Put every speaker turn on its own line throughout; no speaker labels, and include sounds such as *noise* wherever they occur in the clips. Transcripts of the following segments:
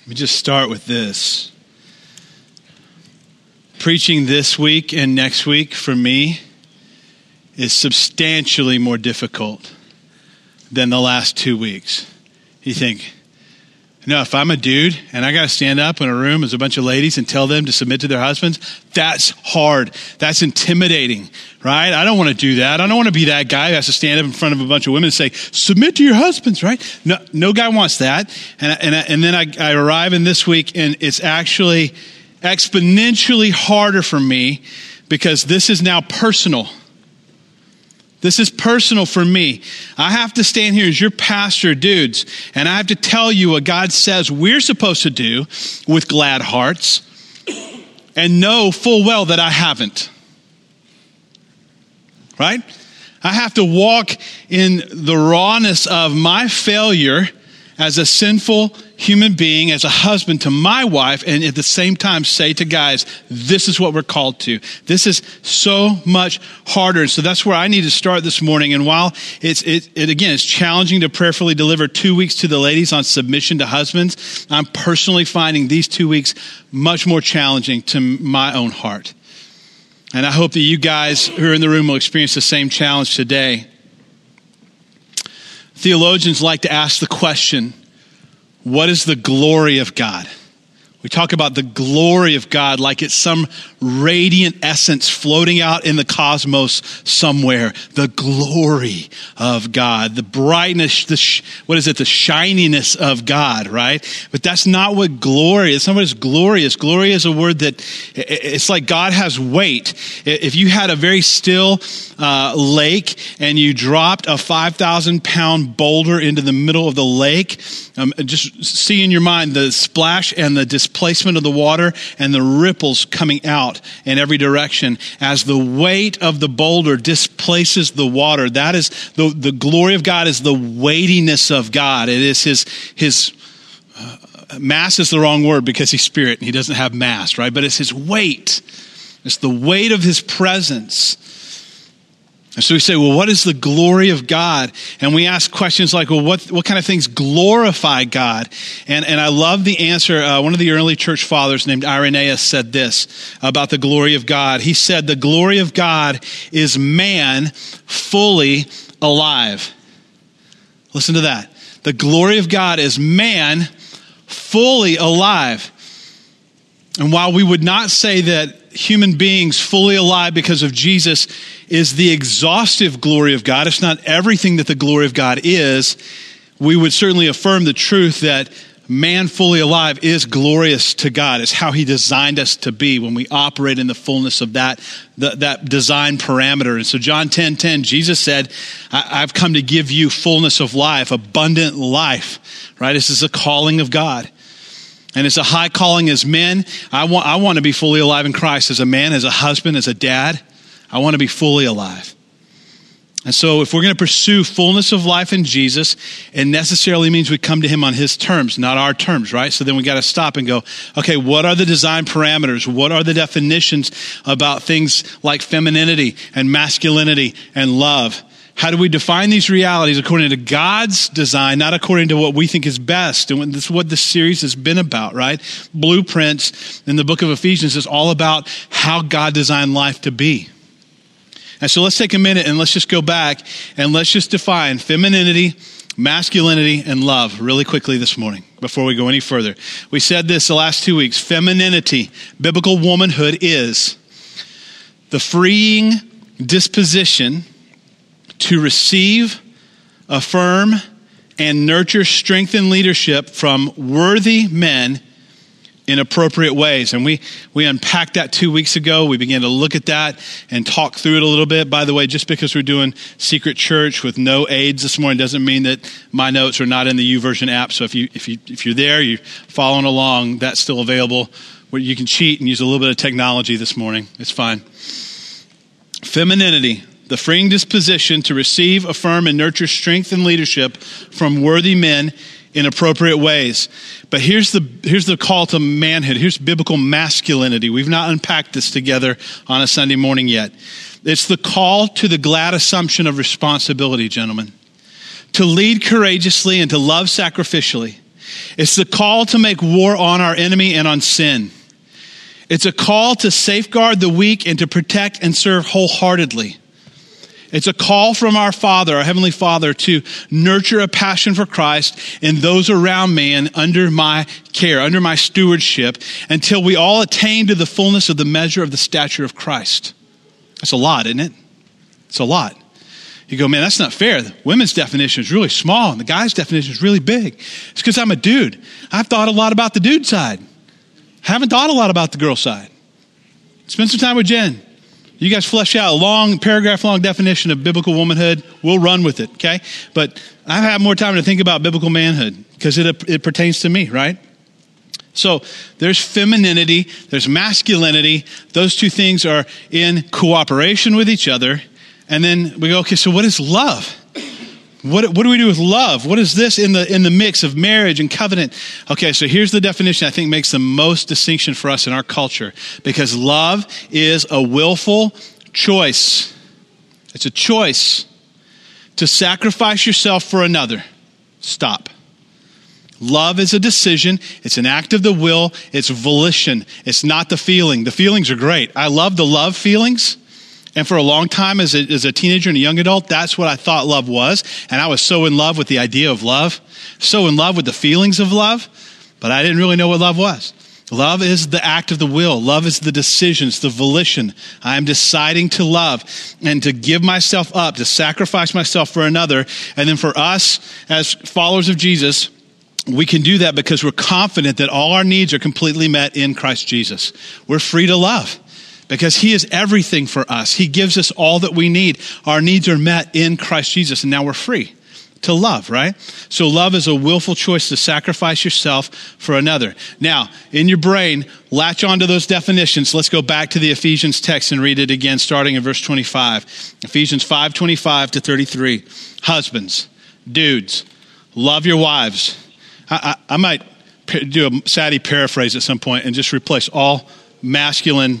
Let me just start with this. Preaching this week and next week for me is substantially more difficult than the last two weeks. You think, no, if I'm a dude and I got to stand up in a room as a bunch of ladies and tell them to submit to their husbands, that's hard. That's intimidating, right? I don't want to do that. I don't want to be that guy who has to stand up in front of a bunch of women and say, submit to your husbands, right? No, no guy wants that. And, and, and then I, I arrive in this week and it's actually exponentially harder for me because this is now personal. This is personal for me. I have to stand here as your pastor, dudes, and I have to tell you what God says we're supposed to do with glad hearts and know full well that I haven't. Right? I have to walk in the rawness of my failure as a sinful human being, as a husband to my wife, and at the same time say to guys, this is what we're called to. This is so much harder. And so that's where I need to start this morning. And while it's, it, it again, it's challenging to prayerfully deliver two weeks to the ladies on submission to husbands, I'm personally finding these two weeks much more challenging to my own heart. And I hope that you guys who are in the room will experience the same challenge today. Theologians like to ask the question what is the glory of God? We talk about the glory of God like it's some radiant essence floating out in the cosmos somewhere. The glory of God, the brightness, the sh- what is it? The shininess of God, right? But that's not what glory is. Is glorious. Glory is a word that it's like God has weight. If you had a very still uh, lake and you dropped a 5,000 pound boulder into the middle of the lake, um, just see in your mind the splash and the displacement of the water and the ripples coming out in every direction as the weight of the boulder displaces the water. That is the, the glory of God is the weightiness of God. It is his, his, uh, mass is the wrong word because he's spirit and he doesn't have mass, right? But it's his weight. It's the weight of his presence. And so we say, well, what is the glory of God? And we ask questions like, well, what, what kind of things glorify God? And, and I love the answer. Uh, one of the early church fathers named Irenaeus said this about the glory of God. He said, the glory of God is man fully alive. Listen to that. The glory of God is man fully alive. And while we would not say that human beings fully alive because of Jesus is the exhaustive glory of God. It's not everything that the glory of God is. We would certainly affirm the truth that man fully alive is glorious to God. It's how he designed us to be when we operate in the fullness of that, that, that design parameter. And so John 10, 10, Jesus said, I've come to give you fullness of life, abundant life, right? This is a calling of God. And it's a high calling as men. I want, I want to be fully alive in Christ as a man, as a husband, as a dad. I want to be fully alive. And so, if we're going to pursue fullness of life in Jesus, it necessarily means we come to Him on His terms, not our terms, right? So then we got to stop and go, okay, what are the design parameters? What are the definitions about things like femininity and masculinity and love? How do we define these realities according to God's design, not according to what we think is best? And this is what this series has been about, right? Blueprints in the book of Ephesians is all about how God designed life to be. And so let's take a minute and let's just go back and let's just define femininity, masculinity, and love really quickly this morning before we go any further. We said this the last two weeks. Femininity, biblical womanhood is the freeing disposition to receive, affirm, and nurture strength and leadership from worthy men in appropriate ways. And we, we unpacked that two weeks ago. We began to look at that and talk through it a little bit. By the way, just because we're doing Secret Church with no aids this morning doesn't mean that my notes are not in the YouVersion app. So if, you, if, you, if you're there, you're following along, that's still available. Where you can cheat and use a little bit of technology this morning. It's fine. Femininity, the freeing disposition to receive, affirm, and nurture strength and leadership from worthy men in appropriate ways. But here's the, here's the call to manhood. Here's biblical masculinity. We've not unpacked this together on a Sunday morning yet. It's the call to the glad assumption of responsibility, gentlemen. To lead courageously and to love sacrificially. It's the call to make war on our enemy and on sin. It's a call to safeguard the weak and to protect and serve wholeheartedly. It's a call from our Father, our Heavenly Father, to nurture a passion for Christ in those around me and under my care, under my stewardship, until we all attain to the fullness of the measure of the stature of Christ. That's a lot, isn't it? It's a lot. You go, man, that's not fair. The women's definition is really small and the guy's definition is really big. It's because I'm a dude. I've thought a lot about the dude side. Haven't thought a lot about the girl side. Spend some time with Jen. You guys flesh out a long, paragraph long definition of biblical womanhood. We'll run with it, okay? But I've had more time to think about biblical manhood because it, it pertains to me, right? So there's femininity, there's masculinity. Those two things are in cooperation with each other. And then we go, okay, so what is love? What, what do we do with love? What is this in the, in the mix of marriage and covenant? Okay, so here's the definition I think makes the most distinction for us in our culture because love is a willful choice. It's a choice to sacrifice yourself for another. Stop. Love is a decision. It's an act of the will. It's volition. It's not the feeling. The feelings are great. I love the love feelings. And for a long time, as a, as a teenager and a young adult, that's what I thought love was. And I was so in love with the idea of love, so in love with the feelings of love, but I didn't really know what love was. Love is the act of the will. Love is the decisions, the volition. I am deciding to love and to give myself up, to sacrifice myself for another. And then for us, as followers of Jesus, we can do that because we're confident that all our needs are completely met in Christ Jesus. We're free to love because He is everything for us. He gives us all that we need. Our needs are met in Christ Jesus, and now we're free to love, right? So love is a willful choice to sacrifice yourself for another. Now, in your brain, latch onto those definitions. Let's go back to the Ephesians text and read it again, starting in verse 25. Ephesians 5 25 to 33. Husbands, dudes, love your wives. I, I, I might do a Sadie paraphrase at some point and just replace all masculine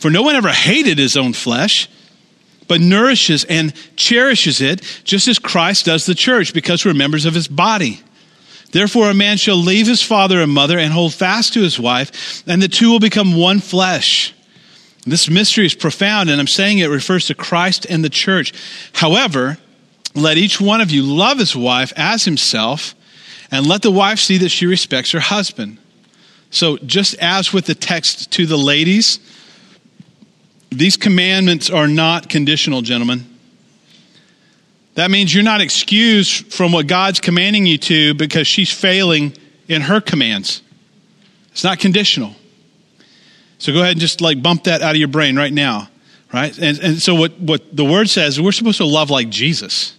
For no one ever hated his own flesh, but nourishes and cherishes it, just as Christ does the church, because we're members of his body. Therefore, a man shall leave his father and mother and hold fast to his wife, and the two will become one flesh. This mystery is profound, and I'm saying it refers to Christ and the church. However, let each one of you love his wife as himself, and let the wife see that she respects her husband. So, just as with the text to the ladies, these commandments are not conditional, gentlemen. That means you're not excused from what God's commanding you to because she's failing in her commands. It's not conditional. So go ahead and just like bump that out of your brain right now, right? And, and so what, what the word says, we're supposed to love like Jesus.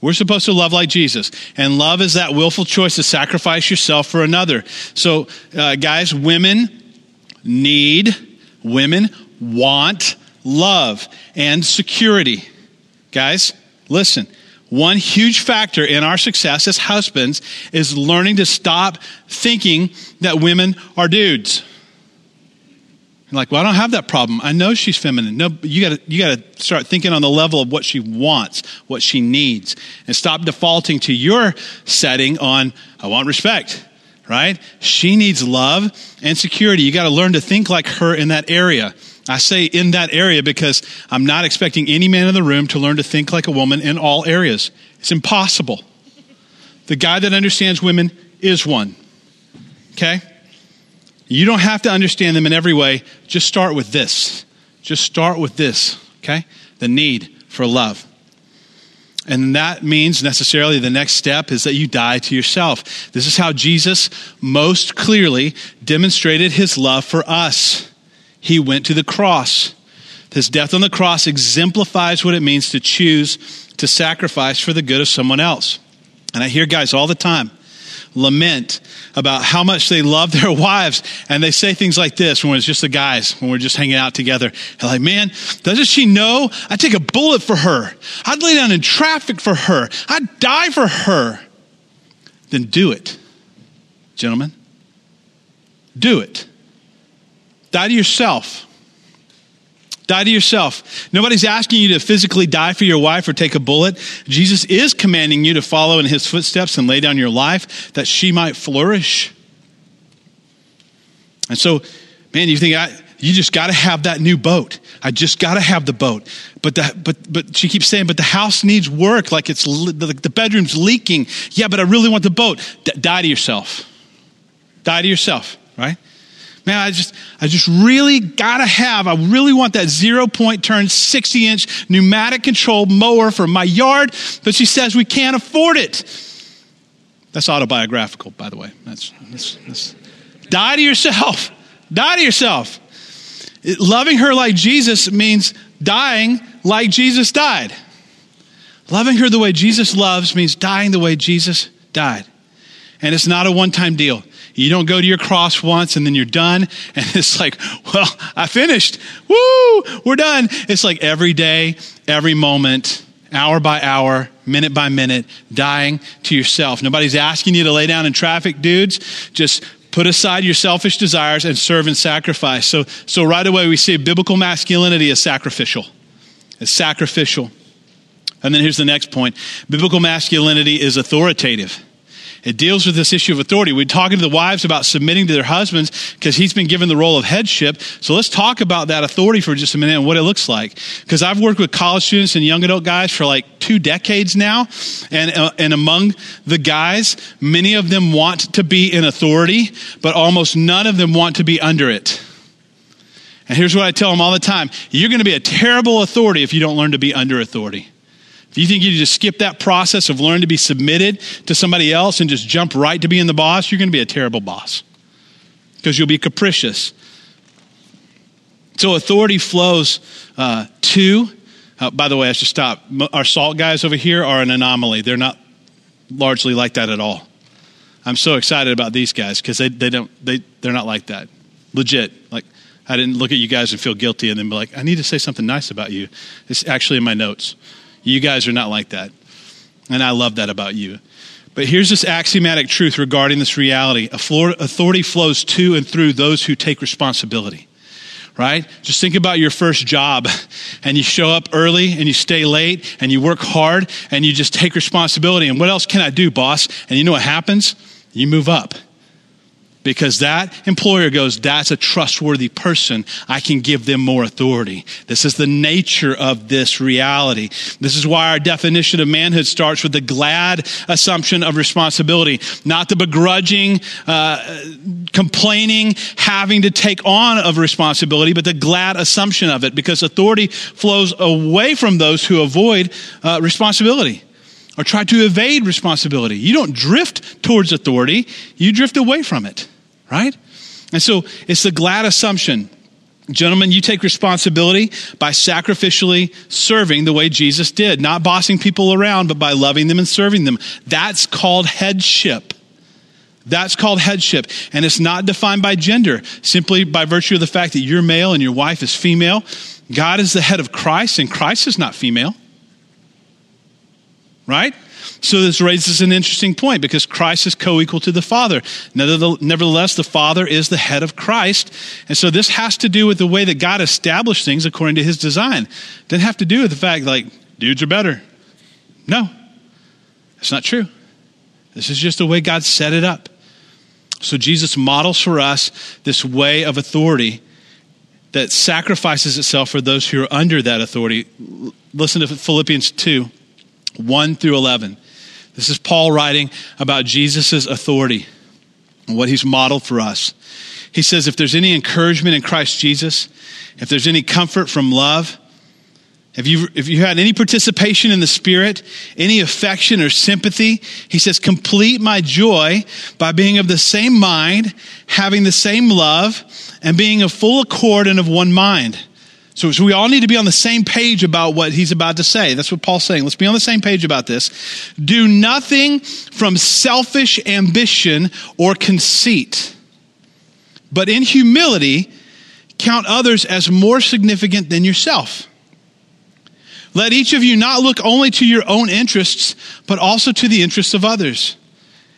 We're supposed to love like Jesus. And love is that willful choice to sacrifice yourself for another. So, uh, guys, women need, women want love and security. Guys, listen. One huge factor in our success as husbands is learning to stop thinking that women are dudes. You're like, well, I don't have that problem. I know she's feminine. No, you got you got to start thinking on the level of what she wants, what she needs, and stop defaulting to your setting on I want respect. Right? She needs love and security. You got to learn to think like her in that area. I say in that area because I'm not expecting any man in the room to learn to think like a woman in all areas. It's impossible. The guy that understands women is one. Okay? You don't have to understand them in every way. Just start with this. Just start with this. Okay? The need for love. And that means necessarily the next step is that you die to yourself. This is how Jesus most clearly demonstrated his love for us he went to the cross. His death on the cross exemplifies what it means to choose to sacrifice for the good of someone else. And I hear guys all the time lament about how much they love their *laughs* wives. And they say things like this when it's just the guys, when we're just hanging out together. They're like, man, doesn't she know I'd take a bullet for her? I'd lay down in traffic for her. I'd die for her. Then do it, gentlemen. Do it. Die to yourself. Die to yourself. Nobody's asking you to physically die for your wife or take a bullet. Jesus is commanding you to follow in his footsteps and lay down your life that she might flourish. And so, man, you think I, you just got to have that new boat. I just got to have the boat. But the, but but she keeps saying, but the house needs work. Like it's the, the bedroom's leaking. Yeah, but I really want the boat. D- die to yourself. Die to yourself. Right man, I just, I just really gotta have, I really want that zero point turn 60 inch pneumatic control mower for my yard, but she says we can't afford it. That's autobiographical, by the way. That's, that's, that's die to yourself. Die to yourself. It, loving her like Jesus means dying like Jesus died. Loving her the way Jesus loves means dying the way Jesus died. And it's not a one time deal. You don't go to your cross once and then you're done. *laughs* And it's like, well, I finished. Woo, we're done. It's like every day, every moment, hour by hour, minute by minute, dying to yourself. Nobody's asking you to lay down in traffic, dudes. Just put aside your selfish desires and serve and sacrifice. So, so right away we see biblical masculinity is sacrificial. As sacrificial. And then here's the next point. Biblical masculinity is authoritative. It deals with this issue of authority. We're talking to the wives about submitting to their husbands because he's been given the role of headship. So let's talk about that authority for just a minute and what it looks like. Because I've worked with college students and young adult guys for like two decades now. And, uh, and among the guys, many of them want to be in authority, but almost none of them want to be under it. And here's what I tell them all the time you're going to be a terrible authority if you don't learn to be under authority. If you think you just skip that process of learning to be submitted to somebody else and just jump right to being the boss, you're going to be a terrible boss because you'll be capricious. So authority flows uh, to, uh, by the way, I should stop. Our salt guys over here are an anomaly. They're not largely like that at all. I'm so excited about these guys because they, they don't, they, they're not like that. Legit. Like, I didn't look at you guys and feel guilty and then be like, I need to say something nice about you. It's actually in my notes. You guys are not like that. And I love that about you. But here's this axiomatic truth regarding this reality authority flows to and through those who take responsibility. Right? Just think about your first job *laughs* and you show up early and you stay late and you work hard and you just take responsibility. And what else can I do, boss? And you know what happens? You move up because that employer goes, that's a trustworthy person. I can give them more authority. This is the nature of this reality. This is why our definition of manhood starts with the glad assumption of responsibility, not the begrudging, uh, complaining, having to take on of responsibility, but the glad assumption of it because authority flows away from those who avoid uh, responsibility or try to evade responsibility. You don't drift towards authority, you drift away from it, right? And so it's the glad assumption. Gentlemen, you take responsibility by sacrificially serving the way Jesus did, not bossing people around, but by loving them and serving them. That's called headship. That's called headship. And it's not defined by gender, simply by virtue of the fact that you're male and your wife is female. God is the head of Christ, and Christ is not female right? So this raises an interesting point because Christ is co equal to the Father. Nevertheless, the Father is the head of Christ. And so this has to do with the way that God established things according to his design. It doesn't have to do with the fact, like, dudes are better. No, it's not true. This is just the way God set it up. So Jesus models for us this way of authority that sacrifices itself for those who are under that authority. Listen to Philippians 2. 1 through 11. This is Paul writing about Jesus' authority and what he's modeled for us. He says, if there's any encouragement in Christ Jesus, if there's any comfort from love, if you, if you had any participation in the Spirit, any affection or sympathy, he says, complete my joy by being of the same mind, having the same love, and being of full accord and of one mind. So, so we all need to be on the same page about what he's about to say. That's what Paul's saying. Let's be on the same page about this. Do nothing from selfish ambition or conceit, but in humility, count others as more significant than yourself. Let each of you not look only to your own interests, but also to the interests of others.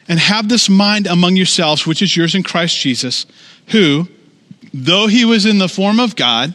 And have this mind among yourselves, which is yours in Christ Jesus, who, though he was in the form of God,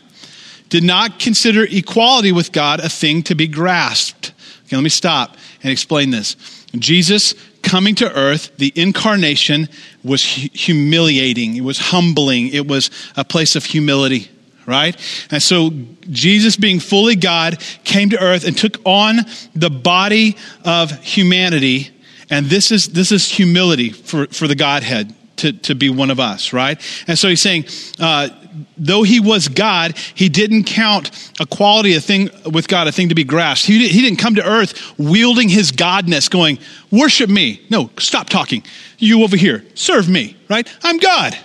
did not consider equality with God a thing to be grasped. Okay, let me stop and explain this. Jesus coming to earth, the incarnation was humiliating, it was humbling, it was a place of humility right? And so Jesus, being fully God, came to earth and took on the body of humanity. And this is, this is humility for, for the Godhead to, to be one of us, right? And so he's saying, uh, though he was God, he didn't count equality a thing with God a thing to be grasped. He, he didn't come to earth wielding his godness, going, worship me. No, stop talking. You over here, serve me, right? I'm God.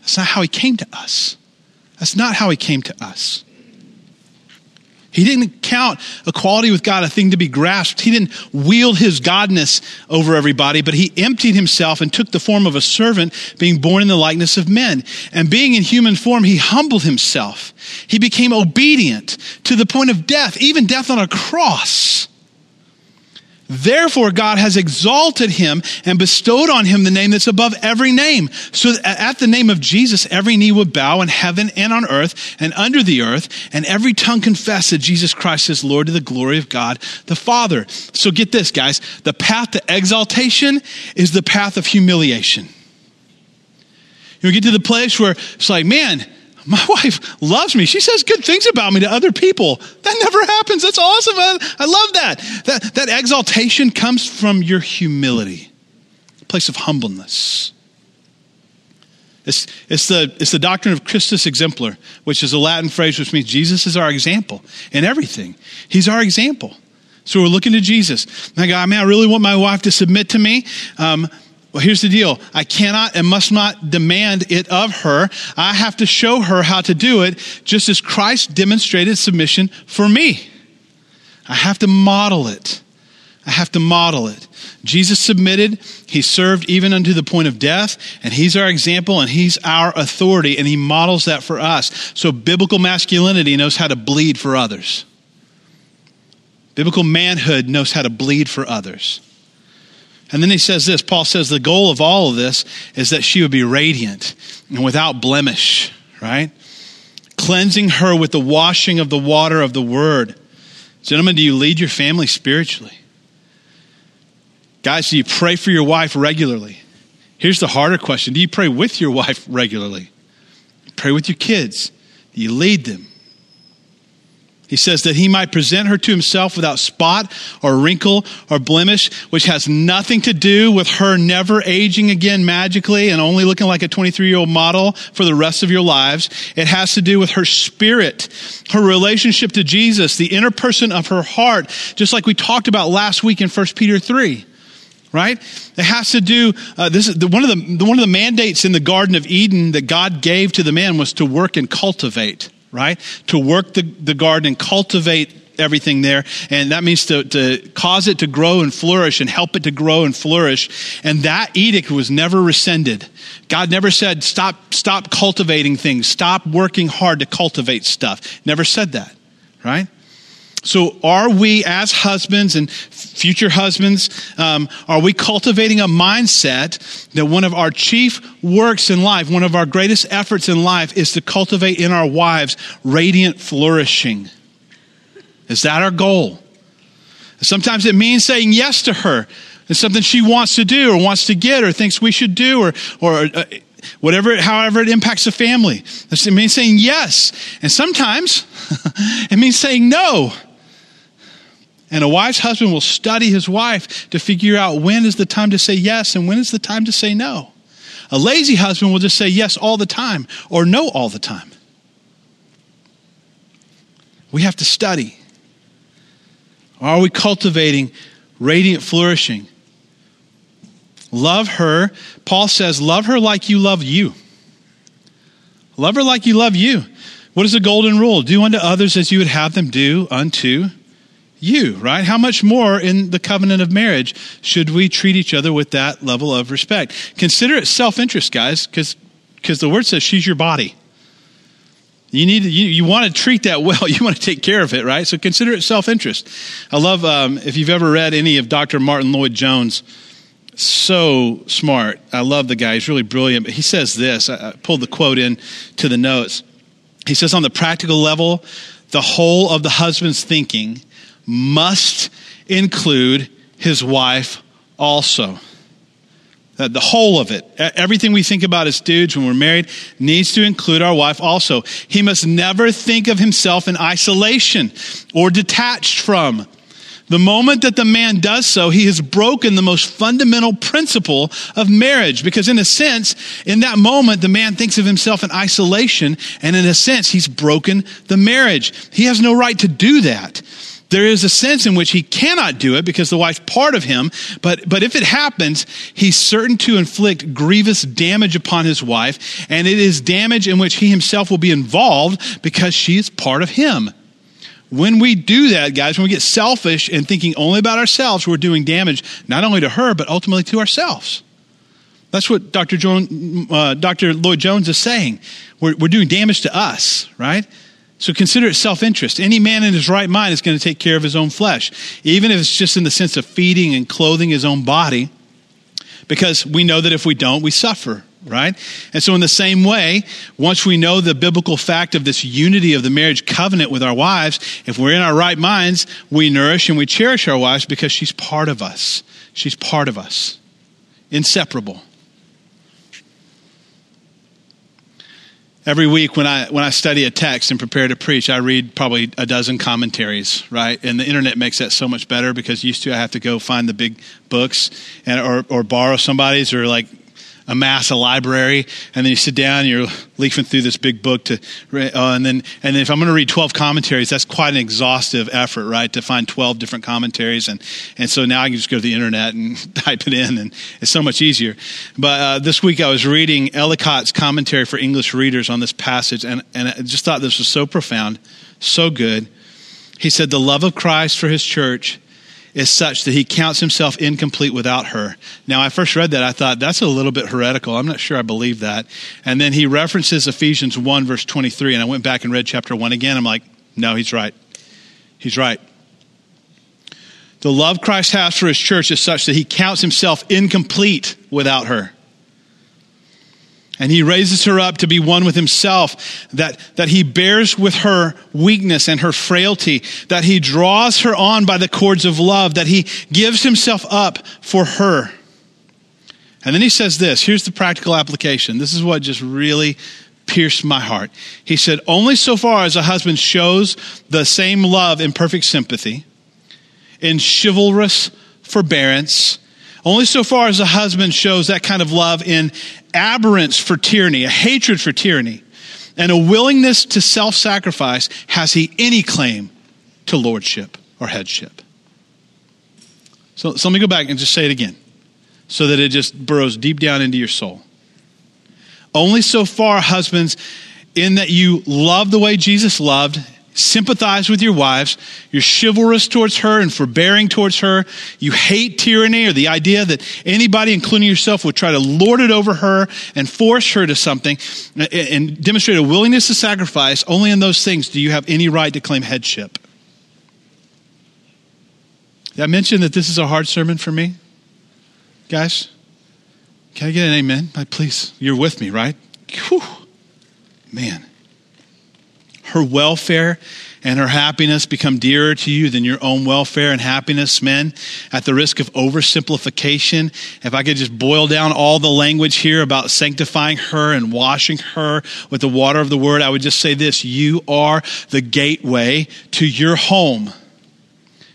That's not how he came to us. That's not how he came to us. He didn't count equality with God a thing to be grasped. He didn't wield his godness over everybody, but he emptied himself and took the form of a servant, being born in the likeness of men. And being in human form, he humbled himself. He became obedient to the point of death, even death on a cross. Therefore, God has exalted him and bestowed on him the name that's above every name. So at the name of Jesus, every knee would bow in heaven and on earth and under the earth, and every tongue confess that Jesus Christ is Lord to the glory of God the Father. So get this, guys. The path to exaltation is the path of humiliation. You get to the place where it's like, man, my *laughs* wife loves me. She says good things about me to other people. That never happens. That's awesome. I, I love that. that. That exaltation comes from your humility, a place of humbleness. It's, it's, the, it's the doctrine of Christus exemplar, which is a Latin phrase which means Jesus is our example in everything. He's our example. So we're looking to Jesus. I go, man, I really want my wife to submit to me. Um, well, here's the deal. I cannot and must not demand it of her. I have to show her how to do it just as Christ demonstrated submission for me. I have to model it. I have to model it. Jesus submitted. He served even unto the point of death, and he's our example and he's our authority, and he models that for us. So biblical masculinity knows how to bleed for others. Biblical manhood knows how to bleed for others. And then he says this Paul says the goal of all of this is that she would be radiant and without blemish, right? Cleansing her with the washing of the water of the word. Gentlemen, do you lead your family spiritually? Guys, do you pray for your wife regularly? Here's the harder question Do you pray with your wife regularly? Pray with your kids. Do you lead them? He says that he might present her to himself without spot or wrinkle or blemish, which has nothing to do with her never aging again magically and only looking like a 23 year old model for the rest of your lives. It has to do with her spirit, her relationship to Jesus, the inner person of her heart, just like we talked about last week in 1 Peter 3 right? It has to do. Uh, this is the, one of the one of the mandates in the Garden of Eden that God gave to the man was to work and cultivate right? To work the, the garden and cultivate everything there. And that means to, to cause it to grow and flourish and help it to grow and flourish. And that edict was never rescinded. God never said, stop, stop cultivating things. Stop working hard to cultivate stuff. Never said that, right? So, are we as husbands and future husbands, um, are we cultivating a mindset that one of our chief works in life, one of our greatest efforts in life is to cultivate in our wives radiant flourishing? Is that our goal? Sometimes it means saying yes to her. It's something she wants to do or wants to get or thinks we should do or, or uh, whatever, however it impacts the family. It means saying yes. And sometimes *laughs* it means saying no. And a wise husband will study his wife to figure out when is the time to say yes and when is the time to say no. A lazy husband will just say yes all the time or no all the time. We have to study. Are we cultivating radiant flourishing? Love her. Paul says, love her like you love you. Love her like you love you. What is the golden rule? Do unto others as you would have them do unto you, right? How much more in the covenant of marriage should we treat each other with that level of respect? Consider it self interest, guys, because the word says she's your body. You need you, you want to treat that well. *laughs* You want to take care of it, right? So consider it self interest. I love um, if you've ever read any of Dr. Martyn Lloyd-Jones. So smart. I love the guy. He's really brilliant. But he says this. I pulled the quote in to the notes. He says, on the practical level, the whole of the husband's thinking must include his wife also. The whole of it, everything we think about as dudes when we're married, needs to include our wife also. He must never think of himself in isolation or detached from. The moment that the man does so, he has broken the most fundamental principle of marriage. Because in a sense, in that moment, the man thinks of himself in isolation, and in a sense, he's broken the marriage. He has no right to do that. There is a sense in which he cannot do it because the wife's part of him, but, but if it happens, he's certain to inflict grievous damage upon his wife, and it is damage in which he himself will be involved because she is part of him. When we do that, guys, when we get selfish and thinking only about ourselves, we're doing damage not only to her, but ultimately to ourselves. That's what Dr. Uh, Dr. Lloyd Jones is saying. We're, we're doing damage to us, right? So consider it self interest. Any man in his right mind is going to take care of his own flesh, even if it's just in the sense of feeding and clothing his own body, because we know that if we don't, we suffer, right? And so, in the same way, once we know the biblical fact of this unity of the marriage covenant with our wives, if we're in our right minds, we nourish and we cherish our wives because she's part of us. She's part of us, inseparable. Every week when I when I study a text and prepare to preach, I read probably a dozen commentaries, right? And the internet makes that so much better because used to I have to go find the big books and or or borrow somebody's or like amass a library, and then you sit down, and you're leafing through this big book to, uh, and then and if I'm going to read 12 commentaries, that's quite an exhaustive effort, right? To find 12 different commentaries, and and so now I can just go to the internet and *laughs* type it in, and it's so much easier. But uh, this week I was reading Ellicott's commentary for English readers on this passage, and and I just thought this was so profound, so good. He said, "The love of Christ for His church." Is such that he counts himself incomplete without her. Now, I first read that, I thought that's a little bit heretical. I'm not sure I believe that. And then he references Ephesians 1, verse 23, and I went back and read chapter 1 again. I'm like, no, he's right. He's right. The love Christ has for his church is such that he counts himself incomplete without her. And he raises her up to be one with himself, that, that he bears with her weakness and her frailty, that he draws her on by the cords of love, that he gives himself up for her. And then he says this here's the practical application. This is what just really pierced my heart. He said, Only so far as a husband shows the same love in perfect sympathy, in chivalrous forbearance, only so far as a husband shows that kind of love in aberrance for tyranny, a hatred for tyranny, and a willingness to self sacrifice, has he any claim to lordship or headship. So, so let me go back and just say it again so that it just burrows deep down into your soul. Only so far, husbands, in that you love the way Jesus loved sympathize with your wives. You're chivalrous towards her and forbearing towards her. You hate tyranny or the idea that anybody, including yourself, would try to lord it over her and force her to something and demonstrate a willingness to sacrifice. Only in those things do you have any right to claim headship. Did I mention that this is a hard sermon for me? Guys, can I get an amen? Please, you're with me, right? Whew. Man her welfare and her happiness become dearer to you than your own welfare and happiness, men, at the risk of oversimplification, if I could just boil down all the language here about sanctifying her and washing her with the water of the word, I would just say this you are the gateway to your home.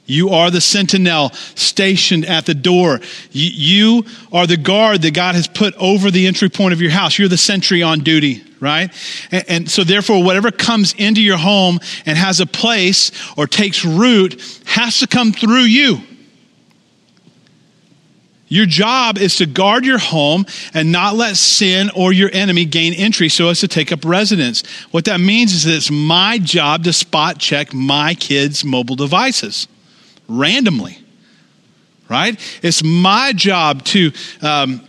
You are the sentinel stationed at the door. You, are the guard that God has put over the entry point of your house. You're the sentry on duty, right? And, and, so, therefore, whatever comes into your home and has a place or takes root has to come through you. Your job is to guard your home and not let sin or your enemy gain entry so as to take up residence. What that means is that it's my job to spot check my kids' mobile devices randomly, right? It's my job to. Um,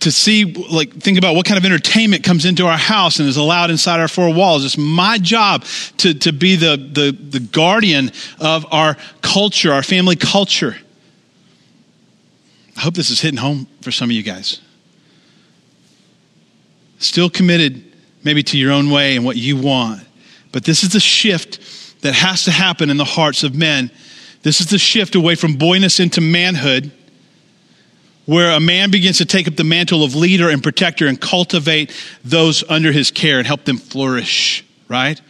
to see, like, think about what kind of entertainment comes into our house and is allowed inside our four walls. It's my job to, to be the, the, the guardian of our culture, our family culture. I hope this is hitting home for some of you guys. Still committed maybe to your own way and what you want. But this is the shift that has to happen in the hearts of men. This is the shift away from boyness into manhood, where a man begins to take up the mantle of leader and protector and cultivate those under his care and help them flourish, right?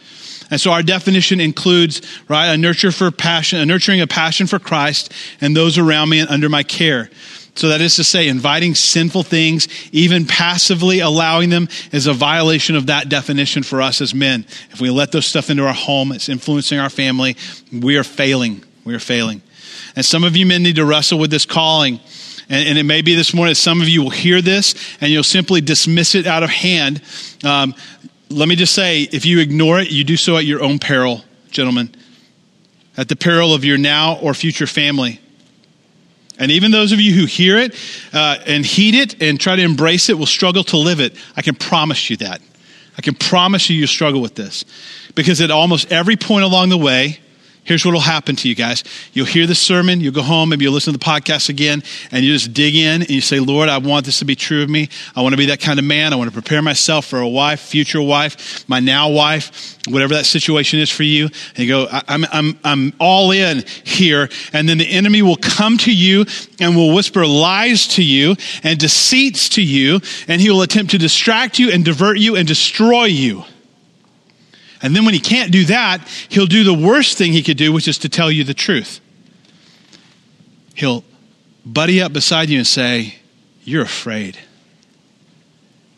And so our definition includes, right, a nurture for passion, a nurturing a passion for Christ and those around me and under my care. So that is to say, inviting sinful things, even passively allowing them, is a violation of that definition for us as men. If we let those stuff into our home, it's influencing our family, we are failing. We are failing. And some of you men need to wrestle with this calling. And, and, it may be this morning some of you will hear this and you'll simply dismiss it out of hand. Um, let me just say if you ignore it, you do so at your own peril, gentlemen, at the peril of your now or future family. And even those of you who hear it uh, and heed it and try to embrace it will struggle to live it. I can promise you that. I can promise you you struggle with this. Because at almost every point along the way, Here's what will happen to you guys. You'll hear the sermon, you'll go home, maybe you'll listen to the podcast again, and you just dig in and you say, Lord, I want this to be true of me. I want to be that kind of man. I want to prepare myself for a wife, future wife, my now wife, whatever that situation is for you. And you go, I'm, I'm, I'm all in here. And then the enemy will come to you and will whisper lies to you and deceits to you, and he will attempt to distract you and divert you and destroy you. And then when he can't do that, he'll do the worst thing he could do, which is to tell you the truth. He'll buddy up beside you and say, You're afraid.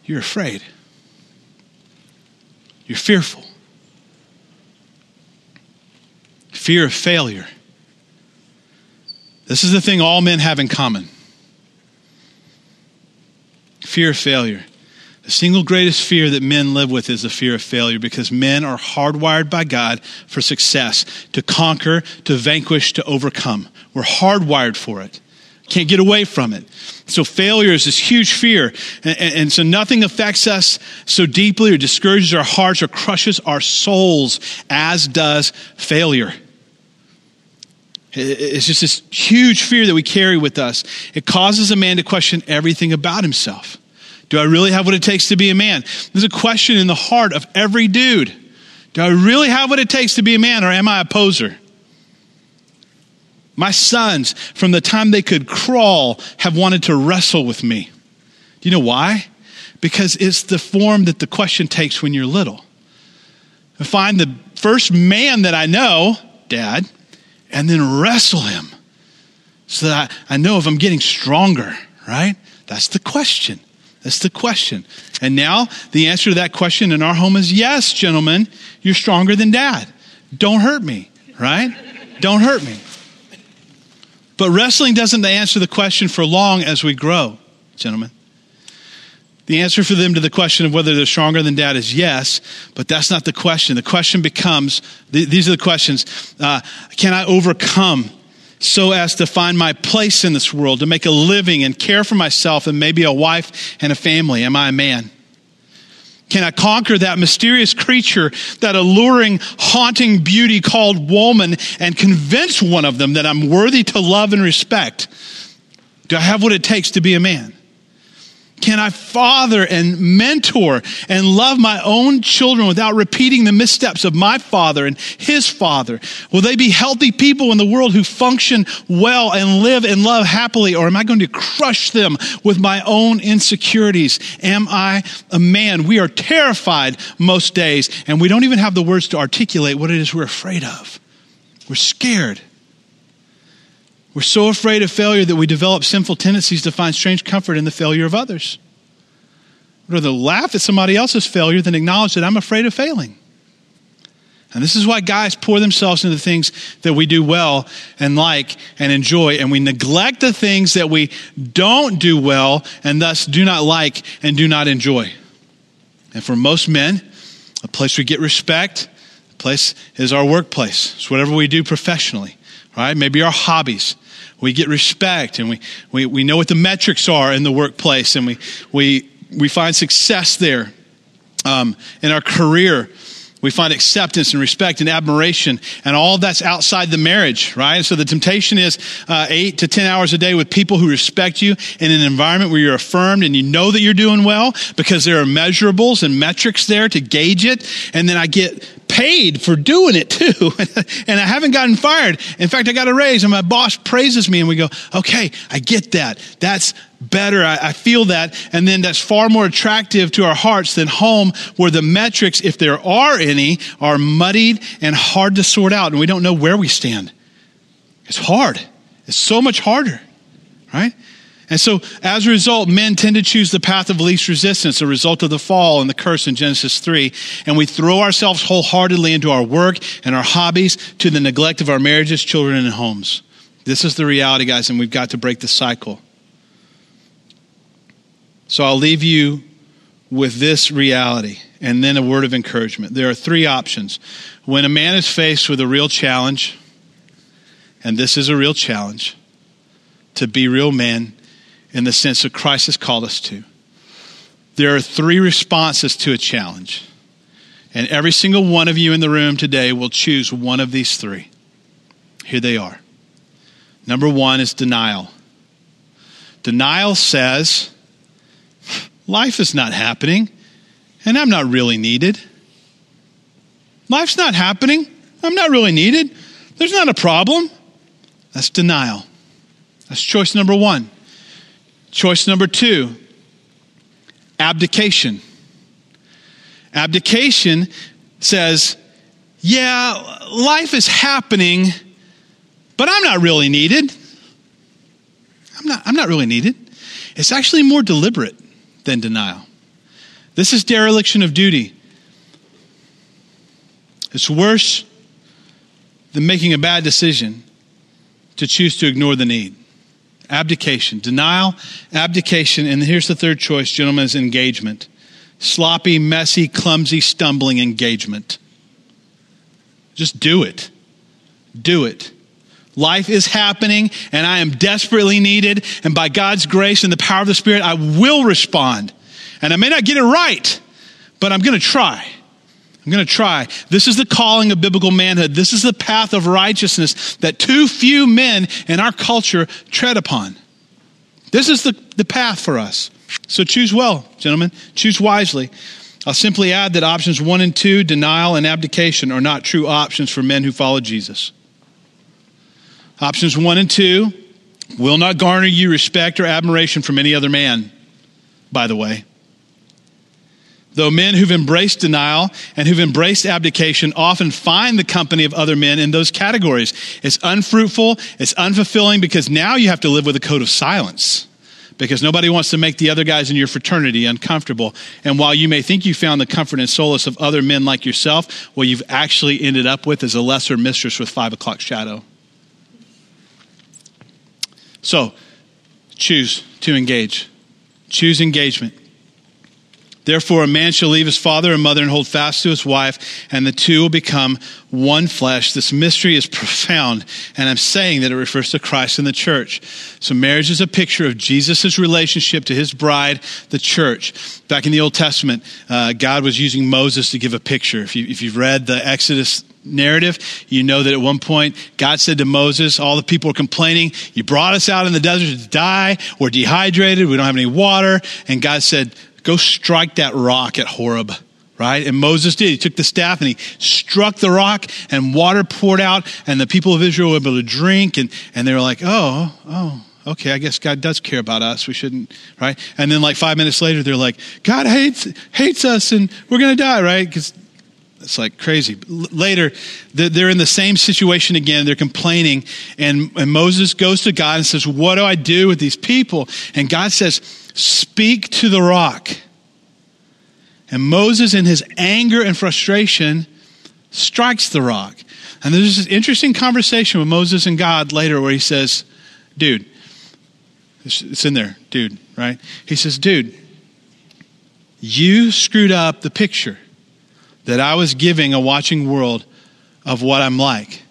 You're afraid. You're fearful. Fear of failure. This is the thing all men have in common fear of failure. The single greatest fear that men live with is the fear of failure because men are hardwired by God for success, to conquer, to vanquish, to overcome. We're hardwired for it. Can't get away from it. So failure is this huge fear. And, and, and, so nothing affects us so deeply or discourages our hearts or crushes our souls as does failure. It's just this huge fear that we carry with us. It causes a man to question everything about himself. Do I really have what it takes to be a man? There's a question in the heart of every dude. Do I really have what it takes to be a man, or am I a poser? My sons, from the time they could crawl, have wanted to wrestle with me. Do you know why? Because it's the form that the question takes when you're little. I find the first man that I know, dad, and then wrestle him so that I, I know if I'm getting stronger, right? That's the question. That's the question. And now the answer to that question in our home is yes, gentlemen, you're stronger than dad. Don't hurt me, right? Don't hurt me. But wrestling doesn't answer the question for long as we grow, gentlemen. The answer for them to the question of whether they're stronger than dad is yes, but that's not the question. The question becomes these are the questions uh, Can I overcome so as to find my place in this world, to make a living and care for myself and maybe a wife and a family? Am I a man? Can I conquer that mysterious creature, that alluring, haunting beauty called woman, and convince one of them that I'm worthy to love and respect? Do I have what it takes to be a man? Can I father and mentor and love my own children without repeating the missteps of my father and his father? Will they be healthy people in the world who function well and live and love happily? Or am I going to crush them with my own insecurities? Am I a man? We are terrified most days, and we don't even have the words to articulate what it is we're afraid of. We're scared. We're so afraid of failure that we develop sinful tendencies to find strange comfort in the failure of others. I'd rather laugh at somebody else's failure than acknowledge that I'm afraid of failing. And this is why guys pour themselves into the things that we do well and like and enjoy, and we neglect the things that we don't do well and thus do not like and do not enjoy. And for most men, a place we get respect, place is our workplace. It's whatever we do professionally, right? Maybe our hobbies. We get respect and we, we, we know what the metrics are in the workplace and we, we, we find success there. Um, in our career, we find acceptance and respect and admiration, and all that's outside the marriage, right? So the temptation is uh, eight to 10 hours a day with people who respect you in an environment where you're affirmed and you know that you're doing well because there are measurables and metrics there to gauge it. And then I get paid for doing it too. *laughs* and I haven't gotten fired. In fact, I got a raise and my boss praises me and we go, okay, I get that. That's better. I, I, feel that. And then that's far more attractive to our hearts than home where the metrics, if there are any, are muddied and hard to sort out and we don't know where we stand. It's hard. It's so much harder, right? And so, as a result, men tend to choose the path of least resistance, a result of the fall and the curse in Genesis 3. And we throw ourselves wholeheartedly into our work and our hobbies to the neglect of our marriages, children, and homes. This is the reality, guys, and we've got to break the cycle. So, I'll leave you with this reality and then a word of encouragement. There are three options. When a man is faced with a real challenge, and this is a real challenge, to be real men in the sense that Christ has called us to. There are three responses to a challenge. And every single one of you in the room today will choose one of these three. Here they are. Number one is denial. Denial says, life is not happening, and I'm not really needed. Life's not happening. I'm not really needed. There's not a problem. That's denial. That's choice number one. Choice number two abdication. Abdication says, yeah, life is happening, but I'm not really needed. I'm not, I'm not really needed. It's actually more deliberate than denial. This is dereliction of duty. It's worse than making a bad decision to choose to ignore the need abdication, denial, abdication, and here's the third choice, gentlemen, is engagement. Sloppy, messy, clumsy, stumbling engagement. Just do it. Do it. Life is happening, and I am desperately needed, and by God's grace and the power of the Spirit, I will respond. And I may not get it right, but I'm going to try. I'm going to try. This is the calling of biblical manhood. This is the path of righteousness that too few men in our culture tread upon. This is the, the path for us. So choose well, gentlemen. Choose wisely. I'll simply add that options one and two, denial and abdication, are not true options for men who follow Jesus. Options one and two will not garner you respect or admiration from any other man, by the way. Though men who've embraced denial and who've embraced abdication often find the company of other men in those categories. It's unfruitful, it's unfulfilling because now you have to live with a code of silence because nobody wants to make the other guys in your fraternity uncomfortable. And while you may think you found the comfort and solace of other men like yourself, what you've actually ended up with is a lesser mistress with five o'clock shadow. So, choose to engage. Choose engagement. Therefore, a man shall leave his father and mother and hold fast to his wife, and the two will become one flesh. This mystery is profound, and I'm saying that it refers to Christ and the church. So, marriage is a picture of Jesus' relationship to his bride, the church. Back in the Old Testament, uh, God was using Moses to give a picture. If, you, if you've read the Exodus narrative, you know that at one point God said to Moses, all the people were complaining, you brought us out in the desert to die, we're dehydrated, we don't have any water. And God said, Go strike that rock at Horeb right? And Moses did. He took the staff and he struck the rock and water poured out and the people of Israel were able to drink and, and they were like, oh, oh, okay, I guess God does care about us. We shouldn't, right? And then like five minutes later, they're like, God hates, hates us and we're to die, right? Because it's like crazy. Later, they're in the same situation again. They're complaining. And, and Moses goes to God and says, What do I do with these people? And God says, Speak to the rock. And Moses, in his anger and frustration, strikes the rock. And there's this interesting conversation with Moses and God later where he says, Dude, it's in there, dude, right? He says, Dude, you screwed up the picture that I was giving a watching world of what I'm like.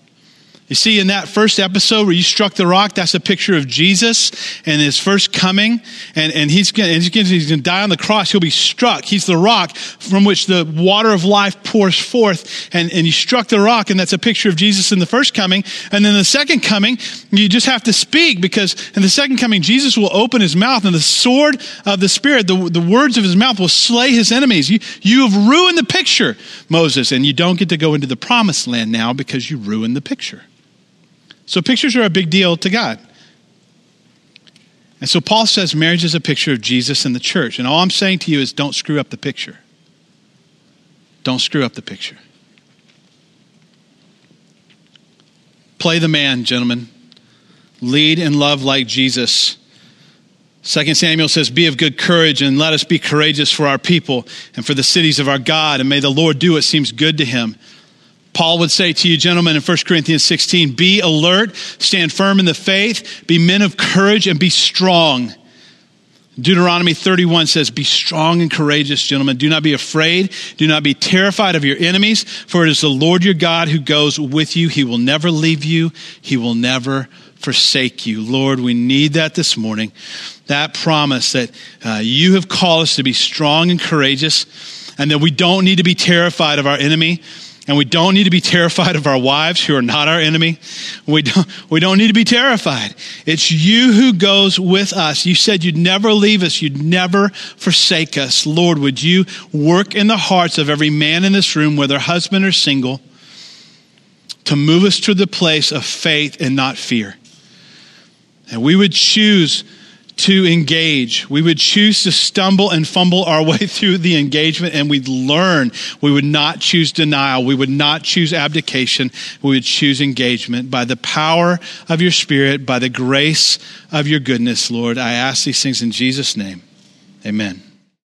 You see, in that first episode where you struck the rock, that's a picture of Jesus and his first coming. And, and he's going to die on the cross. He'll be struck. He's the rock from which the water of life pours forth. And, and you struck the rock, and that's a picture of Jesus in the first coming. And then the second coming, you just have to speak because in the second coming, Jesus will open his mouth, and the sword of the Spirit, the, the words of his mouth, will slay his enemies. You, you have ruined the picture, Moses, and you don't get to go into the promised land now because you ruined the picture. So pictures are a big deal to God. And so Paul says marriage is a picture of Jesus and the church. And all I'm saying to you is don't screw up the picture. Don't screw up the picture. Play the man, gentlemen. Lead in love like Jesus. 2 Samuel says, Be of good courage and let us be courageous for our people and for the cities of our God, and may the Lord do what seems good to him. Paul would say to you, gentlemen, in 1 Corinthians 16, be alert, stand firm in the faith, be men of courage, and be strong. Deuteronomy 31 says, Be strong and courageous, gentlemen. Do not be afraid. Do not be terrified of your enemies, for it is the Lord your God who goes with you. He will never leave you, He will never forsake you. Lord, we need that this morning. That promise that uh, you have called us to be strong and courageous, and that we don't need to be terrified of our enemy and we don't need to be terrified of our wives who are not our enemy. We don't, we don't need to be terrified. It's you who goes with us. You said you'd never leave us. You'd never forsake us. Lord, would you work in the hearts of every man in this room, whether husband or single, to move us to the place of faith and not fear. And we would choose to engage. We would choose to stumble and fumble our *laughs* way through the engagement and we'd learn. We would not choose denial. We would not choose abdication. We would choose engagement by the power of your spirit, by the grace of your goodness, Lord. I ask these things in Jesus' name. Amen.